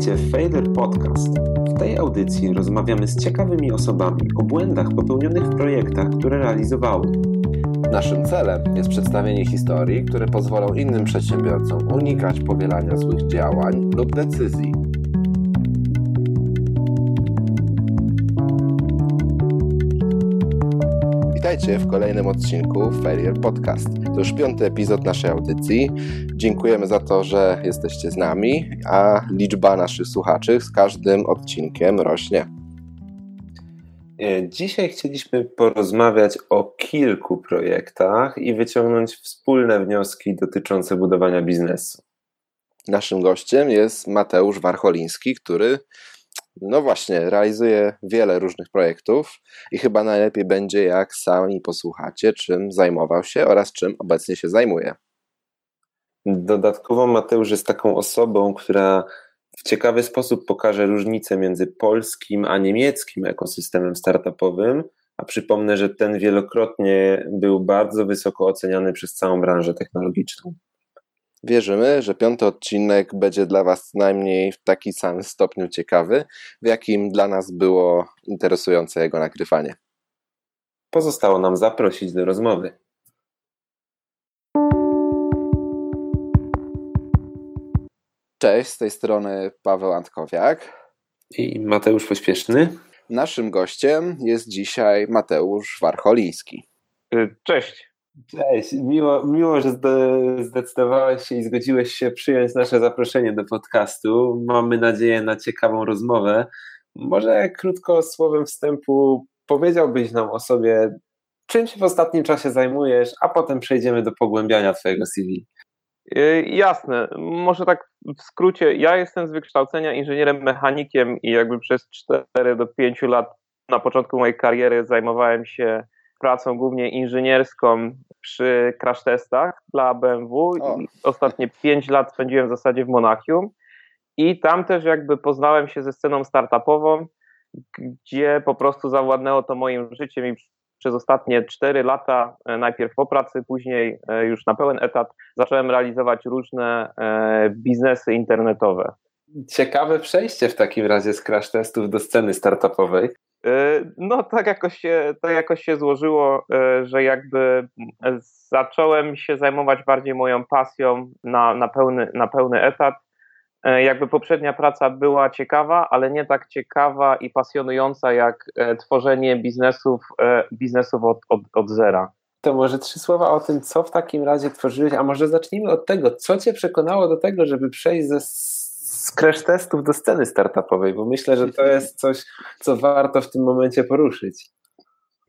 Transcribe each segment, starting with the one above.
W Failure Podcast. W tej audycji rozmawiamy z ciekawymi osobami o błędach popełnionych w projektach, które realizowały. Naszym celem jest przedstawienie historii, które pozwolą innym przedsiębiorcom unikać powielania złych działań lub decyzji. Witajcie w kolejnym odcinku Failure Podcast. To już piąty epizod naszej audycji. Dziękujemy za to, że jesteście z nami, a liczba naszych słuchaczy z każdym odcinkiem rośnie. E, dzisiaj chcieliśmy porozmawiać o kilku projektach i wyciągnąć wspólne wnioski dotyczące budowania biznesu. Naszym gościem jest Mateusz Warcholiński, który no właśnie, realizuje wiele różnych projektów i chyba najlepiej będzie, jak sami posłuchacie, czym zajmował się oraz czym obecnie się zajmuje. Dodatkowo Mateusz jest taką osobą, która w ciekawy sposób pokaże różnicę między polskim a niemieckim ekosystemem startupowym, a przypomnę, że ten wielokrotnie był bardzo wysoko oceniany przez całą branżę technologiczną. Wierzymy, że piąty odcinek będzie dla Was najmniej w taki sam stopniu ciekawy, w jakim dla nas było interesujące jego nagrywanie. Pozostało nam zaprosić do rozmowy. Cześć, z tej strony Paweł Antkowiak i Mateusz Pośpieszny. Naszym gościem jest dzisiaj Mateusz Warcholiński. Cześć. Cześć, miło, miło że zdecydowałeś się i zgodziłeś się przyjąć nasze zaproszenie do podcastu. Mamy nadzieję na ciekawą rozmowę. Może krótko słowem wstępu powiedziałbyś nam o sobie, czym się w ostatnim czasie zajmujesz, a potem przejdziemy do pogłębiania Twojego CV. Y, jasne, może tak w skrócie. Ja jestem z wykształcenia inżynierem mechanikiem i jakby przez 4 do 5 lat na początku mojej kariery zajmowałem się pracą głównie inżynierską przy crash testach dla BMW. Ostatnie 5 lat spędziłem w zasadzie w Monachium i tam też jakby poznałem się ze sceną startupową, gdzie po prostu zawładnęło to moim życiem i przez ostatnie 4 lata, e, najpierw po pracy, później e, już na pełen etat, zacząłem realizować różne e, biznesy internetowe. Ciekawe przejście w takim razie z crash testów do sceny startupowej. No, tak jakoś, się, tak jakoś się złożyło, że jakby zacząłem się zajmować bardziej moją pasją na, na, pełny, na pełny etat E, jakby poprzednia praca była ciekawa, ale nie tak ciekawa i pasjonująca jak e, tworzenie biznesów, e, biznesów od, od, od zera. To może trzy słowa o tym, co w takim razie tworzyłeś, a może zacznijmy od tego, co cię przekonało do tego, żeby przejść ze z crash testów do sceny startupowej, bo myślę, że to jest coś, co warto w tym momencie poruszyć.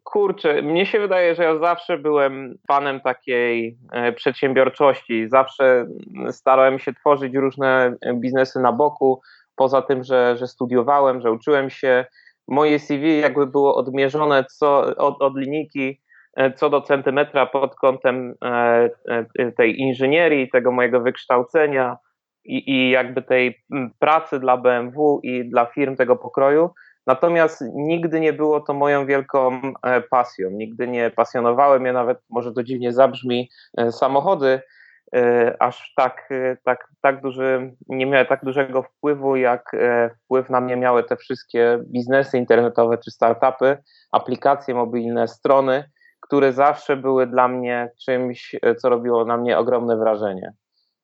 Kurczę, mnie się wydaje, że ja zawsze byłem fanem takiej e, przedsiębiorczości. Zawsze starałem się tworzyć różne biznesy na boku. Poza tym, że, że studiowałem, że uczyłem się, moje CV jakby było odmierzone co, od, od linijki e, co do centymetra pod kątem e, tej inżynierii, tego mojego wykształcenia i, i jakby tej pracy dla BMW i dla firm tego pokroju. Natomiast nigdy nie było to moją wielką e, pasją. Nigdy nie pasjonowały mnie nawet, może to dziwnie zabrzmi, e, samochody, e, aż tak, tak, tak duży, nie miały tak dużego wpływu, jak wpływ na mnie miały te wszystkie biznesy internetowe czy startupy, aplikacje mobilne, strony, które zawsze były dla mnie czymś, co robiło na mnie ogromne wrażenie.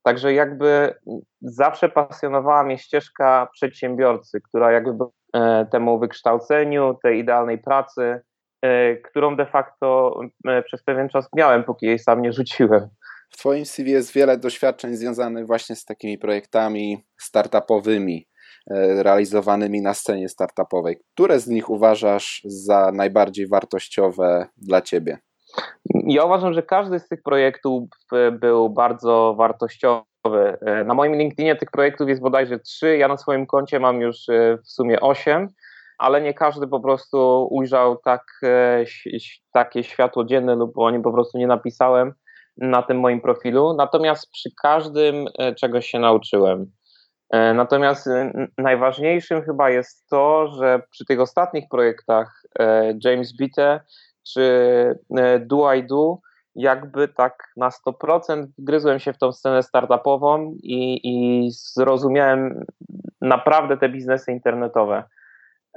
Także jakby zawsze pasjonowała mnie ścieżka przedsiębiorcy, która jakby E, temu wykształceniu, tej idealnej pracy, e, którą de facto e, przez pewien czas miałem, póki jej sam nie rzuciłem. W Twoim CV jest wiele doświadczeń związanych właśnie z takimi projektami startupowymi, realizowanymi na scenie startupowej. Które z nich uważasz za najbardziej wartościowe dla Ciebie? Ja uważam, że każdy z tych projektów był bardzo wartościowy E, na moim LinkedInie tych projektów jest bodajże trzy. Ja na swoim koncie mam już e, w sumie osiem, ale nie każdy po prostu ujrzał tak, e, takie światło dzienne lub o nim po prostu nie napisałem na tym moim profilu. Natomiast przy każdym czegoś się nauczyłem. Natomiast najważniejszym chyba jest to, że przy tych ostatnich projektach James Bitte czy Do I Do jakby tak na 100% wgryzłem się w tą scenę startupową i, i zrozumiałem naprawdę te biznesy internetowe.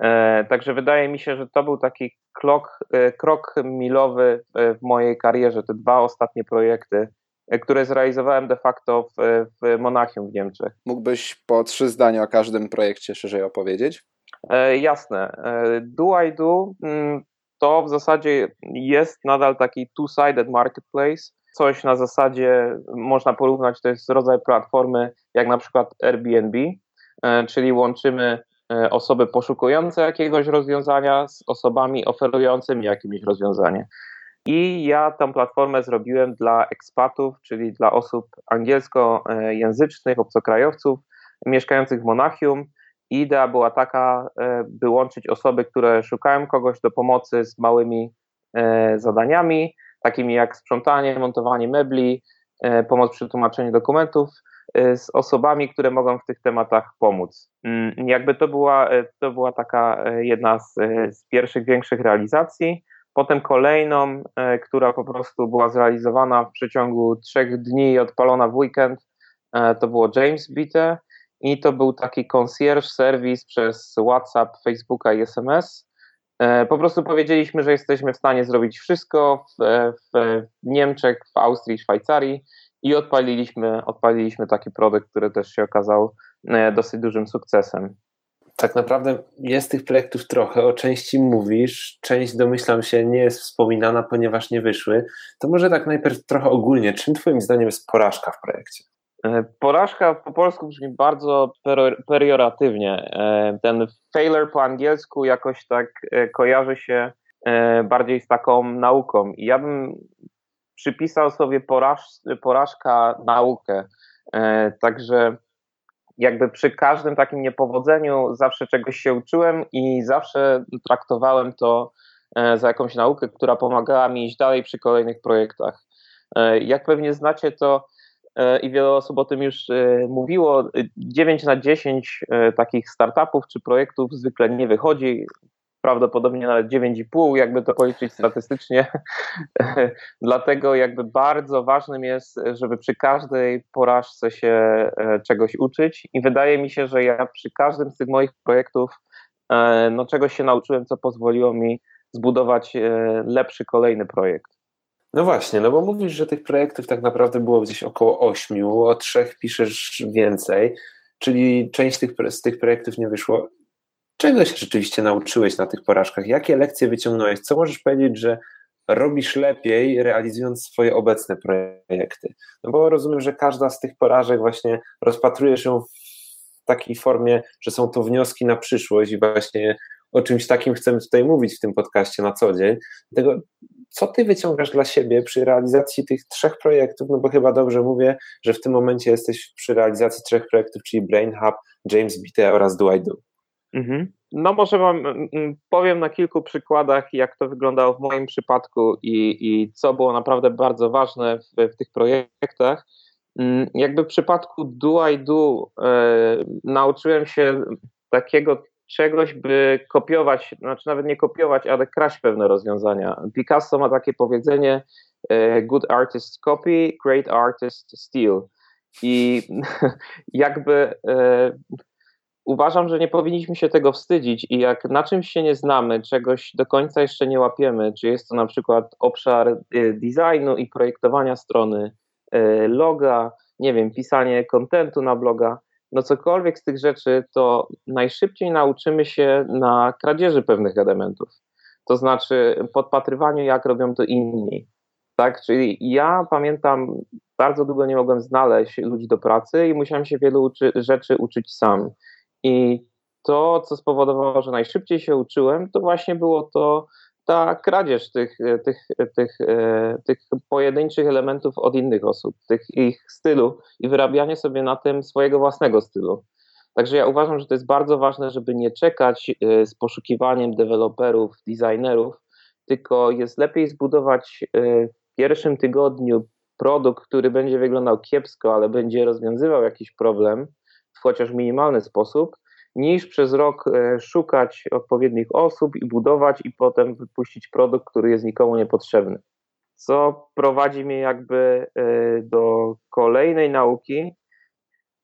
E, także wydaje mi się, że to był taki krok, e, krok milowy w mojej karierze, te dwa ostatnie projekty, e, które zrealizowałem de facto w, w Monachium w Niemczech. Mógłbyś po trzy zdania o każdym projekcie szerzej opowiedzieć? E, jasne. E, do I Do mm, to w zasadzie jest nadal taki two-sided marketplace. Coś na zasadzie można porównać, to jest rodzaj platformy jak na przykład Airbnb, e, czyli łączymy osoby poszukujące jakiegoś rozwiązania z osobami oferującymi jakieś rozwiązanie. I ja tę platformę zrobiłem dla ekspatów, czyli dla osób angielskojęzycznych, obcokrajowców mieszkających w Monachium, idea była taka, e, by łączyć osoby, które szukają kogoś do pomocy z małymi e, zadaniami, takimi jak sprzątanie, montowanie mebli, e, pomoc przy tłumaczeniu dokumentów, z osobami, które mogą w tych tematach pomóc. Mm, jakby to była, to była taka jedna z, z pierwszych większych realizacji. Potem kolejną, która po prostu była zrealizowana w przeciągu trzech dni i odpalona w weekend, to było James Bite, i to był taki concierge service przez WhatsApp, Facebooka i SMS. E, po prostu powiedzieliśmy, że jesteśmy w stanie zrobić wszystko w, w Niemczech, w Austrii, Szwajcarii i odpaliliśmy, odpaliliśmy taki produkt, który też się okazał e, dosyć dużym sukcesem. Tak naprawdę jest tych projektów trochę, o części mówisz, część domyślam się nie jest wspominana, ponieważ nie wyszły. To może tak najpierw trochę ogólnie, czym twoim zdaniem jest porażka w projekcie? E, porażka po polsku brzmi bardzo perioratywnie. E, ten failure po angielsku jakoś tak e, kojarzy się bardziej z taką nauką. I ja bym przypisał sobie poraż, porażka naukę. Także jakby przy każdym takim niepowodzeniu zawsze czegoś się uczyłem i zawsze traktowałem to za jakąś naukę, która pomagała mi iść dalej przy kolejnych projektach. Jak pewnie znacie, to i wiele osób o tym już e, mówiło. 9 na 10 e, takich startupów czy projektów zwykle nie wychodzi. Prawdopodobnie nawet 9,5, jakby to policzyć statystycznie. Dlatego jakby bardzo ważnym jest, żeby przy każdej porażce się czegoś uczyć i wydaje mi się, że ja przy każdym z tych moich projektów no, czegoś się nauczyłem, co pozwoliło mi zbudować lepszy kolejny projekt. No właśnie, no bo mówisz, że tych projektów tak naprawdę było gdzieś około ośmiu, o trzech piszesz więcej, czyli część tych, z tych projektów nie wyszło. Czego się rzeczywiście nauczyłeś na tych porażkach? Jakie lekcje wyciągnąłeś? Co możesz powiedzieć, że robisz lepiej, realizując swoje obecne projekty? No bo rozumiem, że każda z tych porażek właśnie rozpatrujesz ją w takiej formie, że są to wnioski na przyszłość i właśnie o czymś takim chcemy tutaj mówić w tym podcaście na co dzień. Dlatego co ty wyciągasz dla siebie przy realizacji tych trzech projektów? No bo chyba dobrze mówię, że w tym momencie jesteś przy realizacji trzech projektów, czyli Brain Hub, James BT oraz Do I Do. Mhm. No może wam powiem na kilku przykładach, jak to wyglądało w moim przypadku i, i co było naprawdę bardzo ważne w, w tych projektach. Mm, jakby w przypadku Do I Do e, nauczyłem się takiego czegoś, by kopiować, znaczy nawet nie kopiować, ale kraść pewne rozwiązania. Picasso ma takie powiedzenie e, good artist copy, great artist steal. I jakby e, uważam, że nie powinniśmy się tego wstydzić i jak na czymś się nie znamy, czegoś do końca jeszcze nie łapiemy, czy jest to na przykład obszar e, designu i projektowania strony, loga, nie wiem, pisanie kontentu na bloga, no cokolwiek z tych rzeczy, to najszybciej nauczymy się na kradzieży pewnych elementów. To znaczy podpatrywaniu, jak robią to inni. Tak, czyli ja pamiętam, bardzo długo nie mogłem znaleźć ludzi do pracy i musiałem się wielu uczy rzeczy uczyć sam. I to, co spowodowało, że najszybciej się uczyłem, to właśnie było to, ta kradzież tych, tych, tych, tych pojedynczych elementów od innych osób, tych ich stylu i wyrabianie sobie na tym swojego własnego stylu. Także ja uważam, że to jest bardzo ważne, żeby nie czekać e, z poszukiwaniem deweloperów, designerów, tylko jest lepiej zbudować e, w pierwszym tygodniu produkt, który będzie wyglądał kiepsko, ale będzie rozwiązywał jakiś problem w chociaż minimalny sposób, niż przez rok e, szukać odpowiednich osób i budować i potem wypuścić produkt, który jest nikomu niepotrzebny. co prowadzi mnie jakby do kolejnej nauki,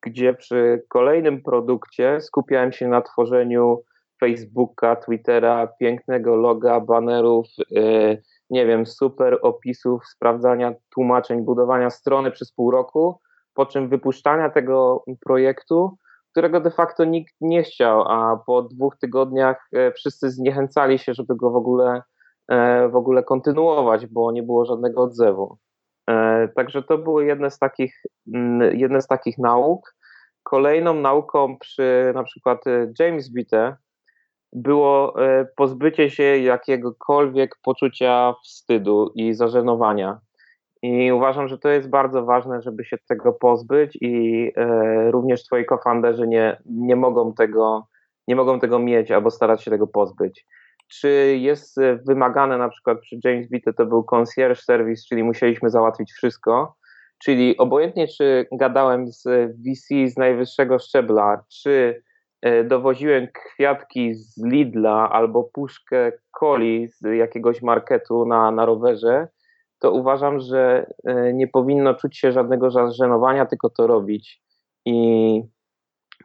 gdzie przy kolejnym produkcie skupiałem się na tworzeniu Facebooka, Twittera, pięknego loga, banerów, yy, nie wiem, super opisów, sprawdzania tłumaczeń, budowania strony przez pół roku, po czym wypuszczania tego projektu, którego de facto nikt nie chciał, a po dwóch tygodniach yy, wszyscy zniechęcali się, żeby go w ogóle, yy, w ogóle kontynuować, bo nie było żadnego odzewu. Także to były jedne z takich, mm, jedne z takich nauk. Kolejną nauką przy na przykład James Bitte było pozbycie się jakiegokolwiek poczucia wstydu i zażenowania. I uważam, że to jest bardzo ważne, żeby się tego pozbyć i y, również twoi cofounderzy nie, nie mogą tego nie mogą tego mieć albo starać się tego pozbyć. Czy jest wymagane na przykład przy James to był concierge service, czyli musieliśmy załatwić wszystko, Czyli obojętnie, czy gadałem z VC z najwyższego szczebla, czy e, dowoziłem kwiatki z Lidla albo puszkę coli z jakiegoś marketu na, na rowerze, to uważam, że e, nie powinno czuć się żadnego zażenowania, tylko to robić. I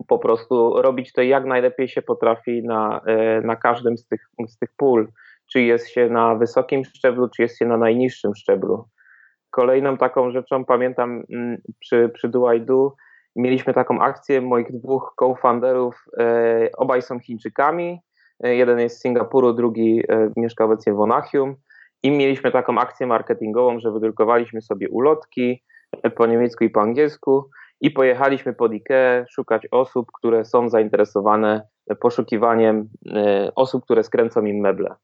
po prostu robić to jak najlepiej się potrafi na, e, na każdym z tych, z tych pól. Czy jest się na wysokim szczeblu, czy jest się na najniższym szczeblu. Kolejną taką rzeczą, pamiętam mm, przy, przy Do I mieliśmy taką akcję moich dwóch co-founderów, e, obaj są Chińczykami, jeden jest z Singapuru, drugi mieszka obecnie w Monachium i mieliśmy taką akcję marketingową, że wydrukowaliśmy sobie ulotki po niemiecku i po angielsku i pojechaliśmy pod IKEA szukać osób, które są zainteresowane poszukiwaniem osób, które skręcą im meble.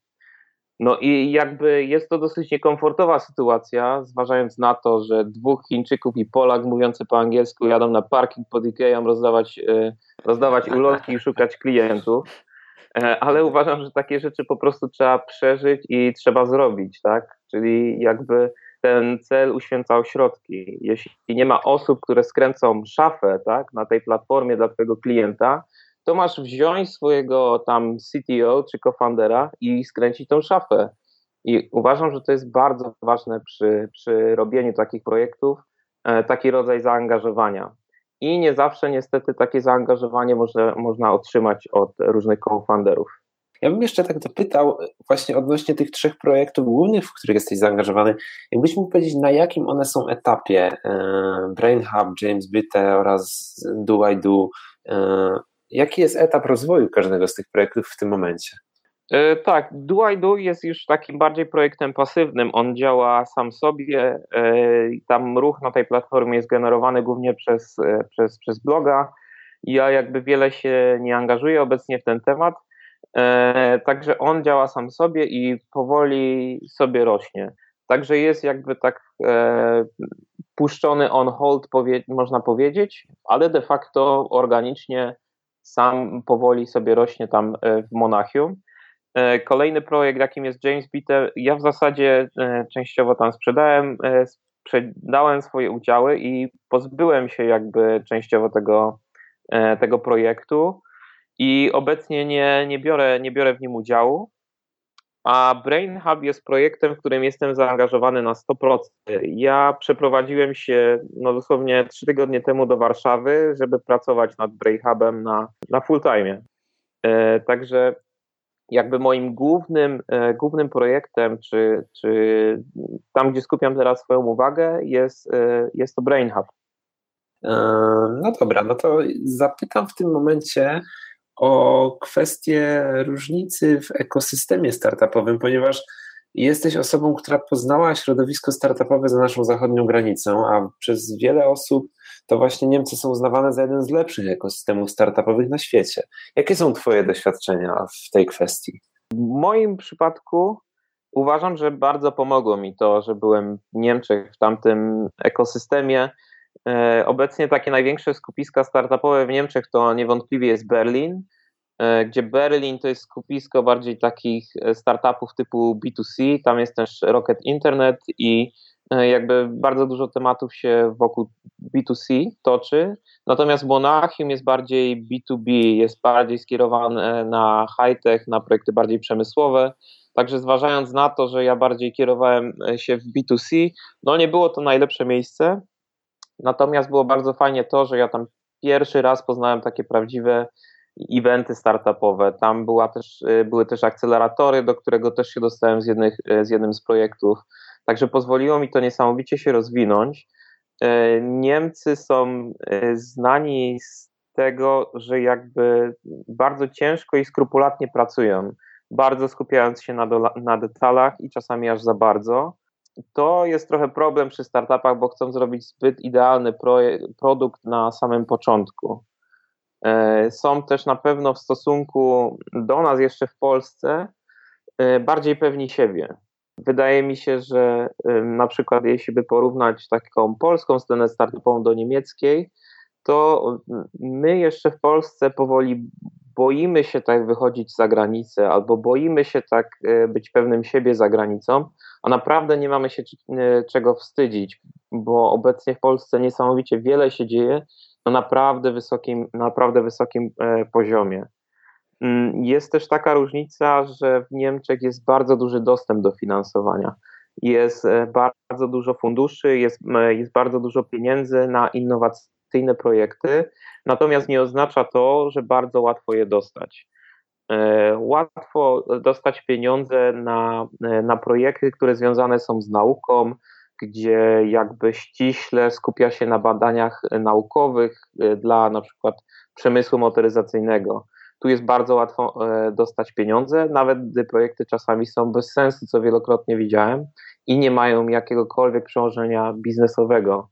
No i jakby jest to dosyć niekomfortowa sytuacja, zważając na to, że dwóch Chińczyków i Polak mówiący po angielsku jadą na parking pod Ikeą rozdawać, e, rozdawać ulotki i szukać klientów. E, ale uważam, że takie rzeczy po prostu trzeba przeżyć i trzeba zrobić, tak? Czyli jakby ten cel uświęcał środki. Jeśli nie ma osób, które skręcą szafę tak, na tej platformie dla twojego klienta, to masz wziąć swojego tam CTO czy co-foundera i skręcić tą szafę. I uważam, że to jest bardzo ważne przy, przy robieniu takich projektów, e, taki rodzaj zaangażowania. I nie zawsze niestety takie zaangażowanie może, można otrzymać od różnych co-founderów. Ja bym jeszcze tak dopytał właśnie odnośnie tych trzech projektów głównych, w których jesteś zaangażowany. Jakbyś mógł powiedzieć, na jakim one są etapie? E, Brain Hub, James Bitte oraz Do I Do. E, Jaki jest etap rozwoju każdego z tych projektów w tym momencie? E, tak, Do I Do jest już takim bardziej projektem pasywnym. On działa sam sobie. E, tam ruch na tej platformie jest generowany głównie przez, e, przez, przez bloga. Ja jakby wiele się nie angażuję obecnie w ten temat. Także on działa sam sobie i powoli sobie rośnie. Także jest jakby tak puszczony on hold, można powiedzieć, ale de facto organicznie sam powoli sobie rośnie tam w Monachium. E, kolejny projekt, jakim jest James Bitter, ja w zasadzie e, częściowo tam sprzedałem, sprzedałem swoje udziały i pozbyłem się jakby częściowo tego, tego projektu i obecnie nie, nie, biorę, nie biorę w nim udziału. A Brain Hub jest projektem, w którym jestem zaangażowany na 100%. Ja przeprowadziłem się no dosłownie trzy tygodnie temu do Warszawy, żeby pracować nad Brain Hubem na, na full time. E, także jakby moim głównym, e, głównym projektem, czy, czy tam, gdzie skupiam teraz swoją uwagę, jest, e, jest to Brain Hub. E, no dobra, no to zapytam w tym momencie, o kwestię różnicy w ekosystemie startupowym, ponieważ jesteś osobą, która poznała środowisko startupowe za naszą zachodnią granicą, a przez wiele osób to właśnie Niemcy są uznawane za jeden z lepszych ekosystemów startupowych na świecie. Jakie są Twoje doświadczenia w tej kwestii? W moim przypadku uważam, że bardzo pomogło mi to, że byłem w Niemczech, w tamtym ekosystemie. E, obecnie takie największe skupiska startupowe w Niemczech to niewątpliwie jest Berlin, e, gdzie Berlin to jest skupisko bardziej takich e, startupów typu B2C, tam jest też Rocket Internet i jakby bardzo dużo tematów się wokół B2C toczy, natomiast Monachium jest bardziej B2B, jest bardziej skierowane na high-tech, na projekty bardziej przemysłowe, Także zważając na to, że ja bardziej kierowałem się w B2C, no nie było to najlepsze miejsce. Natomiast było bardzo fajnie to, że ja tam pierwszy raz poznałem takie prawdziwe eventy startupowe. Tam była też, były też akceleratory, do którego też się dostałem z, jednych, z jednym z projektów. Także pozwoliło mi to niesamowicie się rozwinąć. E, Niemcy są e, znani z tego, że jakby bardzo ciężko i skrupulatnie pracują, bardzo skupiając się na, na detalach i czasami aż za bardzo. To jest trochę problem przy startupach, bo chcą zrobić zbyt idealny produkt na samym początku. E, są też na pewno w stosunku do nas jeszcze w Polsce bardziej pewni siebie. Wydaje mi się, że na przykład jeśli by porównać taką polską scenę startupową do niemieckiej, to my jeszcze w Polsce powoli boimy się tak wychodzić za granicę, albo boimy się tak e, być pewnym siebie za granicą, a naprawdę nie mamy się e, czego wstydzić, bo obecnie w Polsce niesamowicie wiele się dzieje na naprawdę wysokim, naprawdę wysokim e, poziomie. Mm, jest też taka różnica, że w Niemczech jest bardzo duży dostęp do finansowania. Jest e, bardzo dużo funduszy, jest, jest bardzo dużo pieniędzy na innowacyjne projekty, natomiast nie oznacza to, że bardzo łatwo je dostać. E, łatwo dostać pieniądze na, e, na projekty, które związane są z nauką, gdzie jakby ściśle skupia się na badaniach naukowych dla na przykład przemysłu motoryzacyjnego tu jest bardzo łatwo e, dostać pieniądze, nawet gdy projekty czasami są bez sensu, co wielokrotnie widziałem, i nie mają jakiegokolwiek przełożenia biznesowego.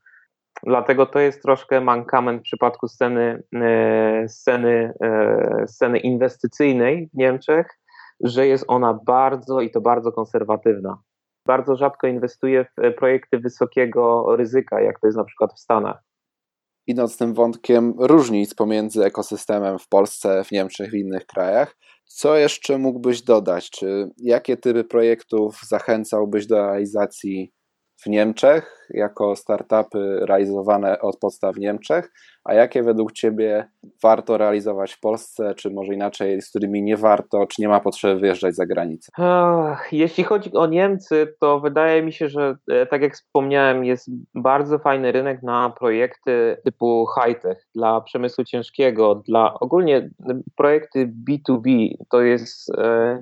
Dlatego to jest troszkę mankament w przypadku sceny, e, sceny, e, sceny inwestycyjnej w Niemczech, że jest ona bardzo i to bardzo konserwatywna. Bardzo rzadko inwestuje w projekty wysokiego ryzyka, jak to jest na przykład w Stanach idąc tym wątkiem różnic pomiędzy ekosystemem w Polsce, w Niemczech, w innych krajach, co jeszcze mógłbyś dodać? Czy jakie typy projektów zachęcałbyś do realizacji w Niemczech, jako startupy realizowane od podstaw w Niemczech, a jakie według Ciebie warto realizować w Polsce, czy może inaczej, z którymi nie warto, czy nie ma potrzeby wyjeżdżać za granicę? Jeśli chodzi o Niemcy, to wydaje mi się, że e, tak jak wspomniałem, jest bardzo fajny rynek na projekty typu high-tech, dla przemysłu ciężkiego, dla ogólnie projekty B2B. To jest. E,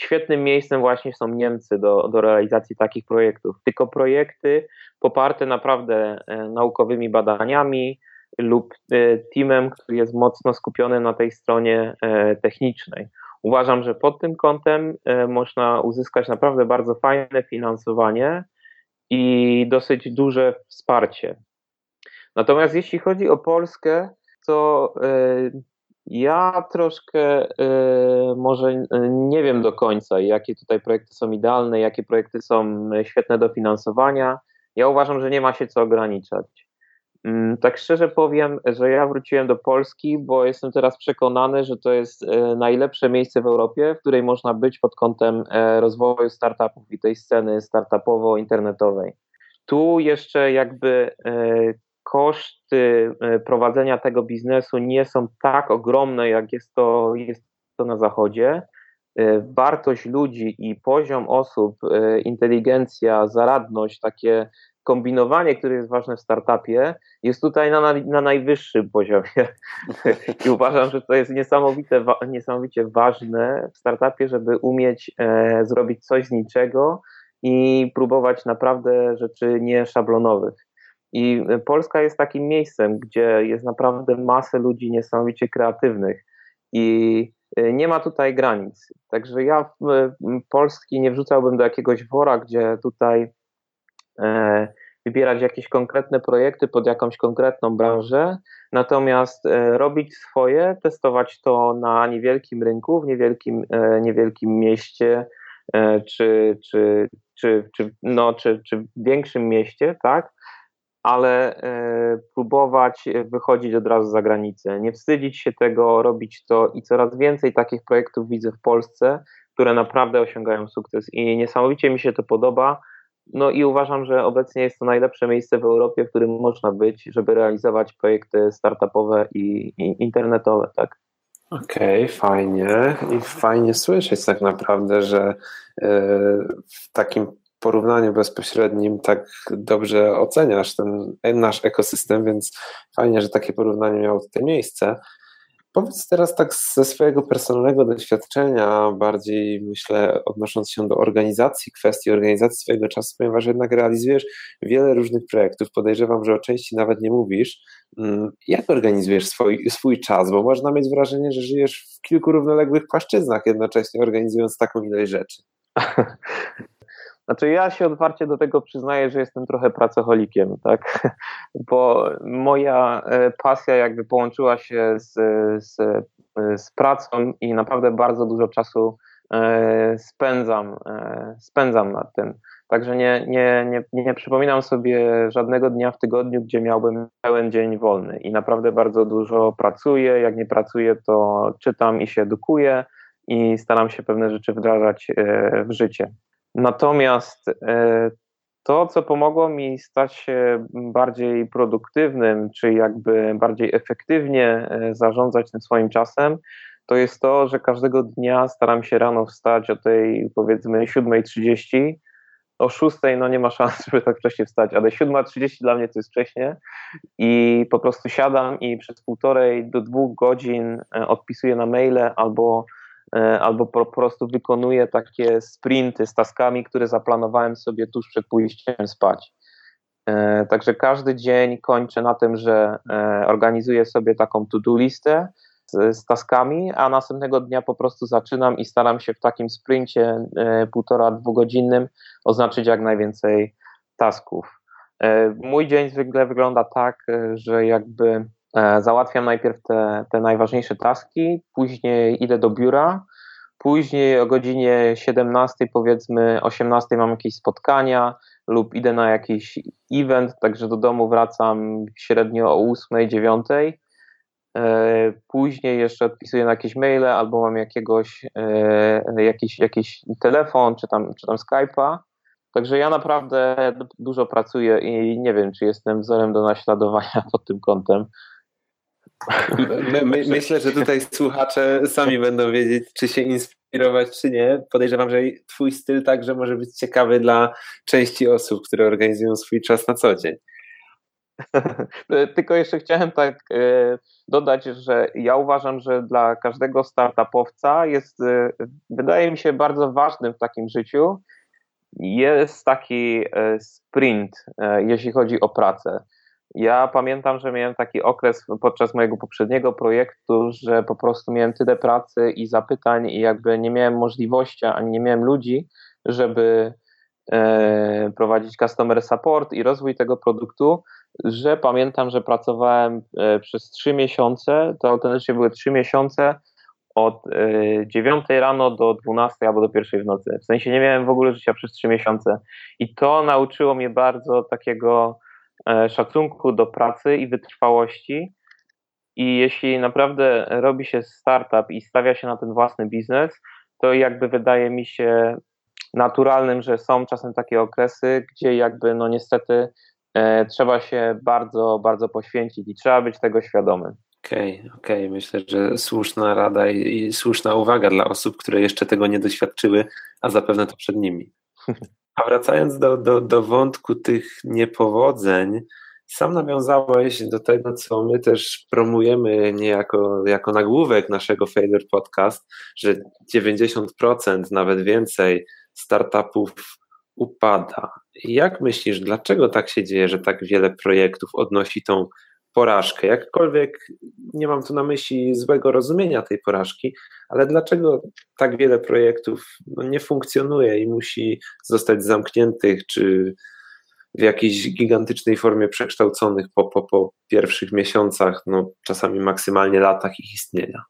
Świetnym miejscem właśnie są Niemcy do, do realizacji takich projektów. Tylko projekty poparte naprawdę e, naukowymi badaniami lub e, teamem, który jest mocno skupiony na tej stronie e, technicznej. Uważam, że pod tym kątem można uzyskać naprawdę bardzo fajne finansowanie i dosyć duże wsparcie. Natomiast jeśli chodzi o Polskę, to ja troszkę y, może y, nie wiem do końca, jakie tutaj projekty są idealne, jakie projekty są świetne do finansowania. Ja uważam, że nie ma się co ograniczać. Mm, tak szczerze powiem, że ja wróciłem do Polski, bo jestem teraz przekonany, że to jest y, najlepsze miejsce w Europie, w której można być pod kątem rozwoju startupów i tej sceny startupowo-internetowej. Tu jeszcze jakby koszty e, prowadzenia tego biznesu nie są tak ogromne, jak jest to, jest to na Zachodzie. E, wartość ludzi i poziom osób, e, inteligencja, zaradność, takie kombinowanie, które jest ważne w startupie, jest tutaj na, na najwyższym poziomie. I uważam, że to jest niesamowite, niesamowicie ważne w startupie, żeby umieć e, zrobić coś z niczego i próbować naprawdę rzeczy nieszablonowych. I Polska jest takim miejscem, gdzie jest naprawdę masę ludzi niesamowicie kreatywnych i e, nie ma tutaj granic. Także ja Polski nie wrzucałbym do jakiegoś wora, gdzie tutaj e, wybierać jakieś konkretne projekty pod jakąś konkretną branżę, natomiast e, robić swoje, testować to na niewielkim rynku, w niewielkim, niewielkim mieście, czy, czy, czy, czy, no, czy, czy w większym mieście, tak? Ale e, próbować wychodzić od razu za granicę, nie wstydzić się tego, robić to i coraz więcej takich projektów widzę w Polsce, które naprawdę osiągają sukces i niesamowicie mi się to podoba. No i uważam, że obecnie jest to najlepsze miejsce w Europie, w którym można być, żeby realizować projekty startupowe i, i internetowe, tak. Okej, okay, fajnie i fajnie słyszeć tak naprawdę, że w takim porównaniu bezpośrednim tak dobrze oceniasz ten nasz ekosystem, więc fajnie, że takie porównanie miało tutaj miejsce. Powiedz teraz tak ze swojego personalnego doświadczenia, bardziej myślę odnosząc się do organizacji, kwestii organizacji swojego czasu, ponieważ jednak realizujesz wiele różnych projektów. Podejrzewam, że o części nawet nie mówisz. Mm, jak organizujesz swój, swój czas? Bo można mieć wrażenie, że żyjesz w kilku równoległych płaszczyznach, jednocześnie organizując taką ilość rzeczy. Znaczy ja się otwarcie do tego przyznaję, że jestem trochę pracocholikiem, tak? Bo moja e, pasja jakby połączyła się z, z, z pracą i naprawdę bardzo dużo czasu e, spędzam, e, spędzam nad tym. Także nie, nie, nie, nie przypominam sobie żadnego dnia w tygodniu, gdzie miałbym pełen dzień wolny i naprawdę bardzo dużo pracuję. Jak nie pracuję, to czytam i się edukuję i staram się pewne rzeczy wdrażać w życie. Natomiast e, to, co pomogło mi stać się bardziej produktywnym, czy jakby bardziej efektywnie e, zarządzać tym swoim czasem, to jest to, że każdego dnia staram się rano wstać o tej powiedzmy 7.30. O 6 no nie ma szans, żeby tak wcześnie wstać, ale 7.30 dla mnie to jest wcześnie i po prostu siadam i przez półtorej do dwóch godzin e, odpisuję na maile albo albo po prostu wykonuję takie sprinty z taskami, które zaplanowałem sobie tuż przed pójściem spać. E, także każdy dzień kończę na tym, że e, organizuję sobie taką to-do listę z, z, taskami, a następnego dnia po prostu zaczynam i staram się w takim sprincie półtora, dwugodzinnym oznaczyć jak najwięcej tasków. Mój dzień zwykle wygląda tak, że jakby E, załatwiam najpierw te, te najważniejsze taski, później idę do biura, później o godzinie 17, powiedzmy 18 mam jakieś spotkania lub idę na jakiś event, także do domu wracam średnio o 8, 9. E, później jeszcze odpisuję na jakieś maile albo mam jakiegoś, e, jakiś, jakiś telefon czy tam, czy tam Skype'a. Także ja naprawdę dużo pracuję i nie wiem, czy jestem wzorem do naśladowania pod tym kątem. My, my, myślę, że tutaj słuchacze sami będą wiedzieć, czy się inspirować, czy nie. Podejrzewam, że Twój styl także może być ciekawy dla części osób, które organizują swój czas na co dzień. Tylko jeszcze chciałem tak e, dodać, że ja uważam, że dla każdego startupowca jest, e, wydaje mi się, bardzo ważnym w takim życiu jest taki e, sprint, jeśli chodzi o pracę. Ja pamiętam, że miałem taki okres podczas mojego poprzedniego projektu, że po prostu miałem tyle pracy i zapytań i jakby nie miałem możliwości, ani nie miałem ludzi, żeby e, prowadzić customer support i rozwój tego produktu, że pamiętam, że pracowałem e, przez trzy miesiące, to autentycznie były trzy miesiące od e, 9 rano do 12 albo do pierwszej w nocy. W sensie nie miałem w ogóle życia przez trzy miesiące i to nauczyło mnie bardzo takiego E, szacunku do pracy i wytrwałości. I jeśli naprawdę robi się startup i stawia się na ten własny biznes, to jakby wydaje mi się naturalnym, że są czasem takie okresy, gdzie jakby no niestety e, trzeba się bardzo, bardzo poświęcić i trzeba być tego świadomym. Okej, okay, okej. Okay. Myślę, że słuszna rada i, i słuszna uwaga dla osób, które jeszcze tego nie doświadczyły, a zapewne to przed nimi. A wracając do, do, do wątku tych niepowodzeń, sam nawiązałeś do tego, co my też promujemy niejako jako nagłówek naszego Failure Podcast, że 90%, nawet więcej startupów upada. Jak myślisz, dlaczego tak się dzieje, że tak wiele projektów odnosi tą porażkę. Jakkolwiek nie mam tu na myśli złego rozumienia tej porażki, ale dlaczego tak wiele projektów no, nie funkcjonuje i musi zostać zamkniętych, czy w jakiejś gigantycznej formie przekształconych po, po, po pierwszych miesiącach, no czasami maksymalnie latach ich istnienia?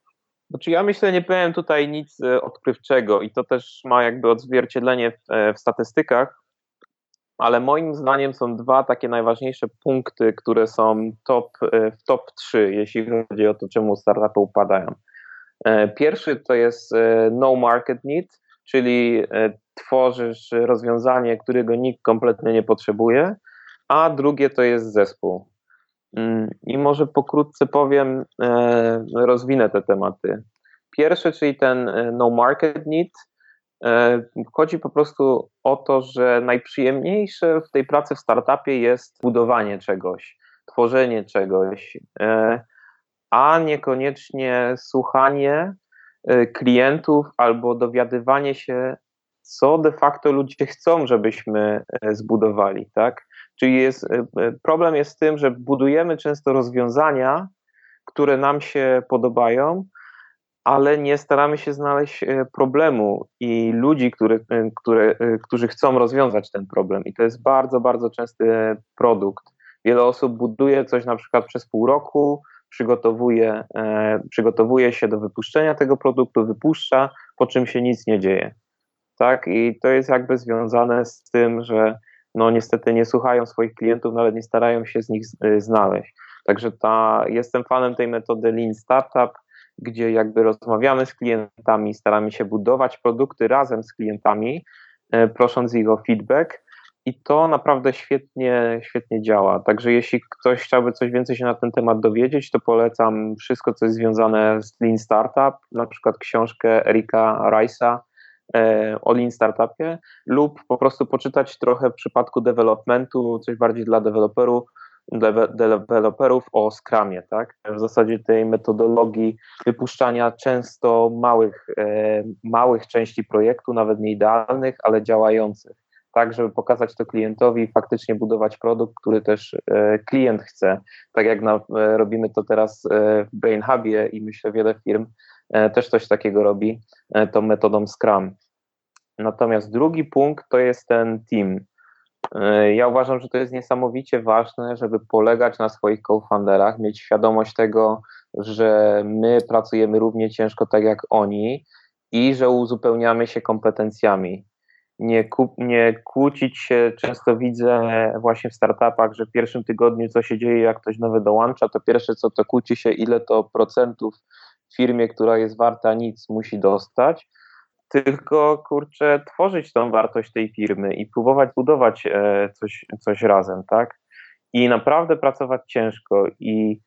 Znaczy ja myślę, nie powiem tutaj nic e, odkrywczego i to też ma jakby odzwierciedlenie w, e, w statystykach, ale moim zdaniem są dwa takie najważniejsze punkty, które są top, e, w top 3, jeśli chodzi o to, czemu startupy upadają. E, pierwszy to jest e, no market need, czyli tworzysz rozwiązanie, którego nikt kompletnie nie potrzebuje, a drugie to jest zespół. Mm, I może pokrótce powiem, rozwinę te tematy. Pierwszy, czyli ten no market need, chodzi po prostu o to, że najprzyjemniejsze w tej pracy w startupie jest budowanie czegoś, tworzenie czegoś, a niekoniecznie słuchanie klientów albo dowiadywanie się, co de facto ludzie chcą, żebyśmy zbudowali, tak? Czyli jest, e, e, problem jest z tym, że budujemy często rozwiązania, które nam się podobają, ale nie staramy się znaleźć e, problemu i ludzi, które, które, którzy chcą rozwiązać ten problem. I to jest bardzo, bardzo częsty produkt. Wiele osób buduje coś na przykład przez pół roku, przygotowuje, przygotowuje się do wypuszczenia tego produktu, wypuszcza, po czym się nic nie dzieje. Tak? I to jest jakby związane z tym, że no niestety nie słuchają swoich klientów, nawet nie starają się z nich znaleźć. Także ta, jestem fanem tej metody Lean Startup, gdzie jakby rozmawiamy z klientami, staramy się budować produkty razem z klientami, y, prosząc ich o feedback. I to naprawdę świetnie, świetnie działa. Także jeśli ktoś chciałby coś więcej się na ten temat dowiedzieć, to polecam wszystko, co jest związane z Lean Startup, na przykład książkę Erika Rice'a, E, o Lean Startupie lub po prostu poczytać trochę w przypadku developmentu, coś bardziej dla deweloperów, deweloperów o Scrumie, tak? W zasadzie tej metodologii wypuszczania często małych, e, małych części projektu, nawet nie idealnych, ale działających, tak, żeby pokazać to klientowi i faktycznie budować produkt, który też e, klient chce. Tak jak na, robimy to teraz w Brain Hubie i myślę wiele firm też coś takiego robi tą metodą Scrum. Natomiast drugi punkt to jest ten team. E, ja uważam, że to jest niesamowicie ważne, żeby polegać na swoich co-founderach, mieć świadomość tego, że my pracujemy równie ciężko tak jak oni i że uzupełniamy się kompetencjami. Nie, nie kłócić się, często widzę właśnie w startupach, że w pierwszym tygodniu co się dzieje, jak ktoś nowy dołącza, to pierwsze co to kłóci się, ile to procentów w firmie, która jest warta nic, musi dostać tylko kurczę, tworzyć tą wartość tej firmy i próbować budować e, coś, coś razem, tak? I naprawdę pracować ciężko. I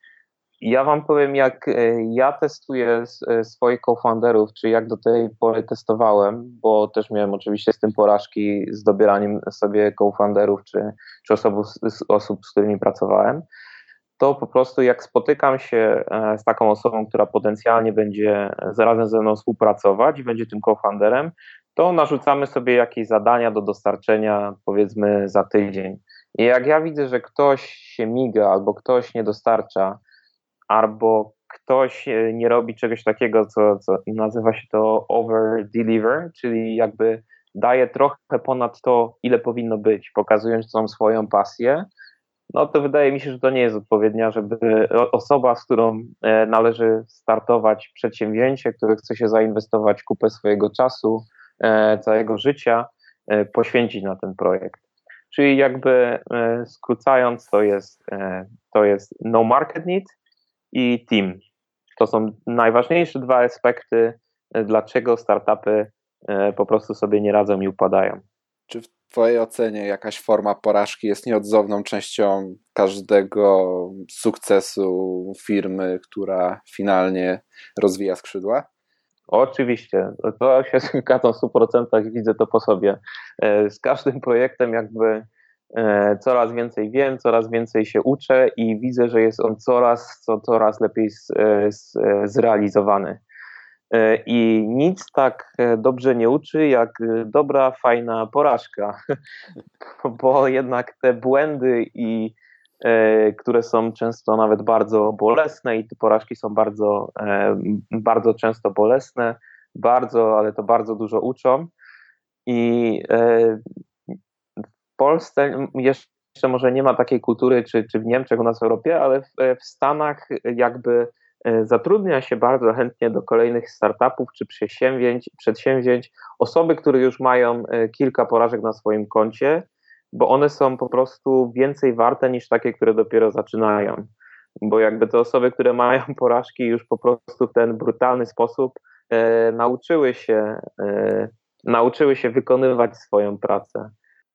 ja Wam powiem, jak e, ja testuję e, swoich co-founderów, czy jak do tej pory testowałem, bo też miałem oczywiście z tym porażki z dobieraniem sobie co-founderów, czy, czy osób, osób, z którymi pracowałem to po prostu jak spotykam się e, z taką osobą, która potencjalnie będzie zarazem ze mną współpracować i będzie tym co-founderem, to narzucamy sobie jakieś zadania do dostarczenia powiedzmy za tydzień. I jak ja widzę, że ktoś się miga, albo ktoś nie dostarcza, albo ktoś e, nie robi czegoś takiego, co, co nazywa się to over deliver, czyli jakby daje trochę ponad to, ile powinno być, pokazując tą swoją pasję, no to wydaje mi się, że to nie jest odpowiednia, żeby osoba, z którą e, należy startować przedsięwzięcie, które chce się zainwestować kupę swojego czasu, e, całego życia, e, poświęcić na ten projekt. Czyli jakby skrócając, to jest, to jest no market need i team. To są najważniejsze dwa aspekty, dlaczego startupy po prostu sobie nie radzą i upadają. Twojej ocenie jakaś forma porażki jest nieodzowną częścią każdego sukcesu firmy, która finalnie rozwija skrzydła? Oczywiście, to się zgadzam w 100% widzę to po sobie. E, z każdym projektem jakby e, coraz więcej wiem, coraz więcej się uczę i widzę, że jest on coraz, co, coraz lepiej e, zrealizowany. E, I nic tak e, dobrze nie uczy, jak e, dobra, fajna porażka, bo jednak te błędy i które są często nawet bardzo bolesne i te porażki są bardzo, bardzo często bolesne, bardzo, ale to bardzo dużo uczą. I w Polsce jeszcze może nie ma takiej kultury, czy, czy w Niemczech, u nas w Europie, ale w, w Stanach jakby zatrudnia się bardzo chętnie do kolejnych startupów czy przedsięwzięć, przedsięwzięć osoby, które już mają e, kilka porażek na swoim koncie, bo one są po prostu więcej warte niż takie, które dopiero zaczynają. Bo jakby te osoby, które mają porażki, już po prostu w ten brutalny sposób e, nauczyły się, e, nauczyły się wykonywać swoją pracę.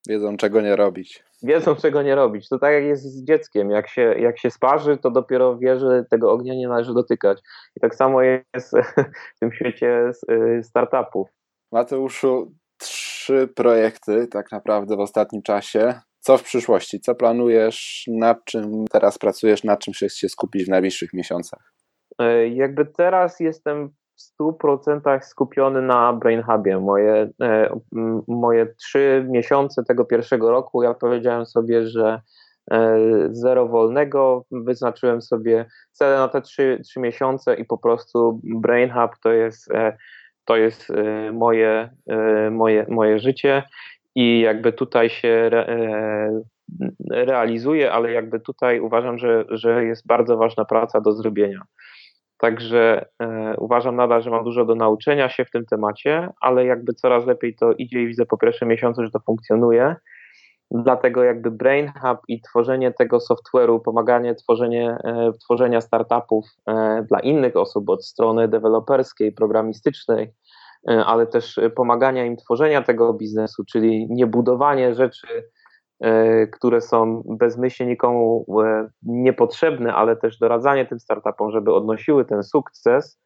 Wiedzą, czego nie robić. Wiedzą, czego nie robić. To tak jak jest z dzieckiem. Jak się, jak się sparzy, to dopiero wie, że tego ognia nie należy dotykać. I tak samo jest w tym świecie y, startupów. Mateuszu, trzy projekty tak naprawdę w ostatnim czasie. Co w przyszłości? Co planujesz? Nad czym teraz pracujesz? Nad czym chcesz się skupić w najbliższych miesiącach? E, jakby teraz jestem 100% skupiony na Brain Hubie. Moje, e, moje trzy miesiące tego pierwszego roku, ja powiedziałem sobie, że e, zero wolnego, wyznaczyłem sobie cele na te trzy, trzy miesiące i po prostu Brain Hub to jest, to jest moje, moje, moje życie i jakby tutaj się realizuje, ale jakby tutaj uważam, że, że jest bardzo ważna praca do zrobienia. Także e, uważam nadal, że mam dużo do nauczenia się w tym temacie, ale jakby coraz lepiej to idzie i widzę po pierwszym miesiącu, że to funkcjonuje. Dlatego jakby Brain Hub i tworzenie tego software'u, pomaganie tworzenie, e, tworzenia startupów e, dla innych osób od strony deweloperskiej, programistycznej, e, ale też pomagania im tworzenia tego biznesu, czyli nie budowanie rzeczy które są bezmyślnie nikomu e, niepotrzebne, ale też doradzanie tym startupom, żeby odnosiły ten sukces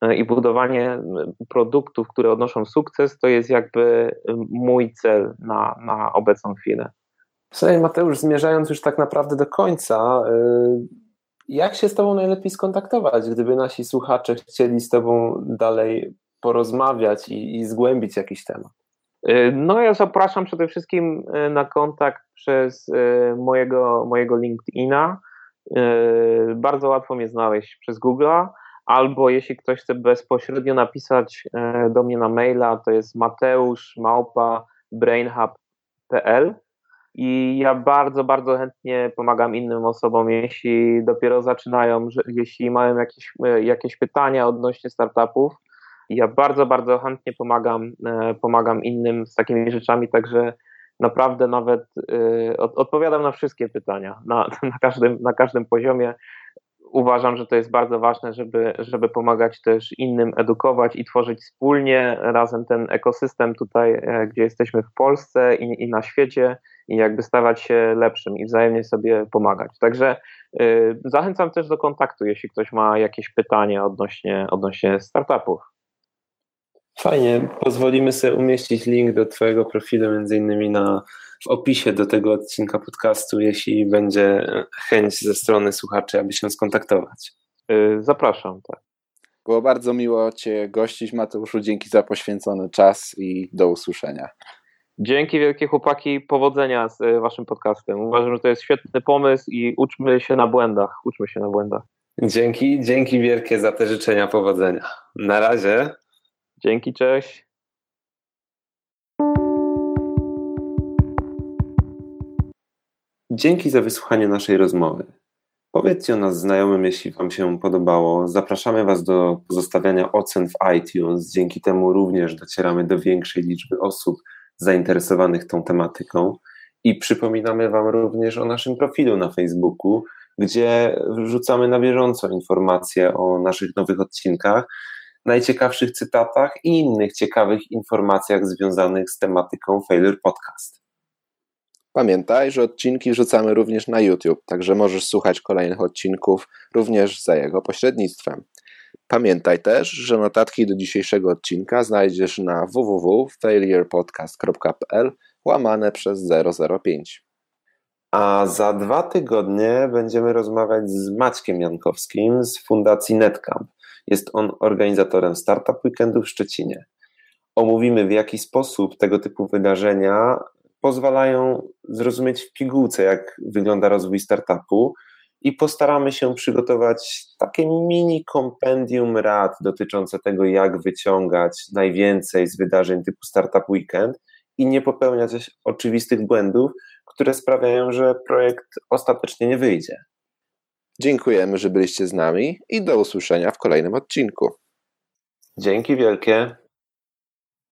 e, i budowanie produktów, które odnoszą sukces, to jest jakby mój cel na, na obecną chwilę. Słuchaj Mateusz, zmierzając już tak naprawdę do końca, jak się z Tobą najlepiej skontaktować, gdyby nasi słuchacze chcieli z Tobą dalej porozmawiać i, i zgłębić jakiś temat? Y, no ja zapraszam przede wszystkim y, na kontakt przez y, mojego, mojego LinkedIna. Bardzo łatwo mnie znaleźć przez Google'a, albo jeśli ktoś chce bezpośrednio napisać do mnie na maila, to jest mateusz małpa brainhub.pl i ja bardzo, bardzo chętnie pomagam innym osobom, jeśli dopiero zaczynają, jeśli mają jakieś, jakieś pytania odnośnie startupów, ja bardzo, bardzo chętnie pomagam, e, pomagam innym z takimi rzeczami, także naprawdę nawet e, odpowiadam na wszystkie pytania, na, na, każdym, na każdym poziomie. Uważam, że to jest bardzo ważne, żeby, żeby pomagać też innym edukować i tworzyć wspólnie razem ten ekosystem tutaj, e, gdzie jesteśmy w Polsce i, i na świecie i jakby stawać się lepszym i wzajemnie sobie pomagać. Także y, zachęcam też do kontaktu, jeśli ktoś ma jakieś pytania odnośnie, odnośnie startupów. Fajnie, pozwolimy sobie umieścić link do Twojego profilu, między innymi na, w opisie do tego odcinka podcastu, jeśli będzie chęć ze strony słuchaczy, aby się skontaktować. Y, zapraszam, tak. Było bardzo miło Cię gościć, Mateuszu. Dzięki za poświęcony czas i do usłyszenia. Dzięki wielkie chłopaki, powodzenia z y, Waszym podcastem. Uważam, że to jest świetny pomysł i uczmy się na błędach. Uczmy się na błędach. Dzięki, dzięki wielkie za te życzenia powodzenia. Na razie. Dzięki, cześć. Dzięki za wysłuchanie naszej rozmowy. Powiedzcie o nas znajomym, jeśli Wam się podobało. Zapraszamy Was do pozostawiania ocen w iTunes. Dzięki temu również docieramy do większej liczby osób zainteresowanych tą tematyką. I przypominamy Wam również o naszym profilu na Facebooku, gdzie wrzucamy na bieżąco informacje o naszych nowych odcinkach najciekawszych cytatach i innych ciekawych informacjach związanych z tematyką Failure Podcast. Pamiętaj, że odcinki wrzucamy również na YouTube, także możesz słuchać kolejnych odcinków również za jego pośrednictwem. Pamiętaj też, że notatki do dzisiejszego odcinka znajdziesz na www.failurepodcast.pl łamane przez 005. A za dwa tygodnie będziemy rozmawiać z Maćkiem Jankowskim z Fundacji Netcamp. Jest on organizatorem Startup Weekendu w Szczecinie. Omówimy, w jaki sposób tego typu wydarzenia pozwalają zrozumieć w pigułce, jak wygląda rozwój startupu i postaramy się przygotować takie mini kompendium rad dotyczące tego, jak wyciągać najwięcej z wydarzeń typu Startup Weekend i nie popełniać oczywistych błędów, które sprawiają, że projekt ostatecznie nie wyjdzie. Dziękujemy, że byliście z nami i do usłyszenia w kolejnym odcinku. Dzięki wielkie.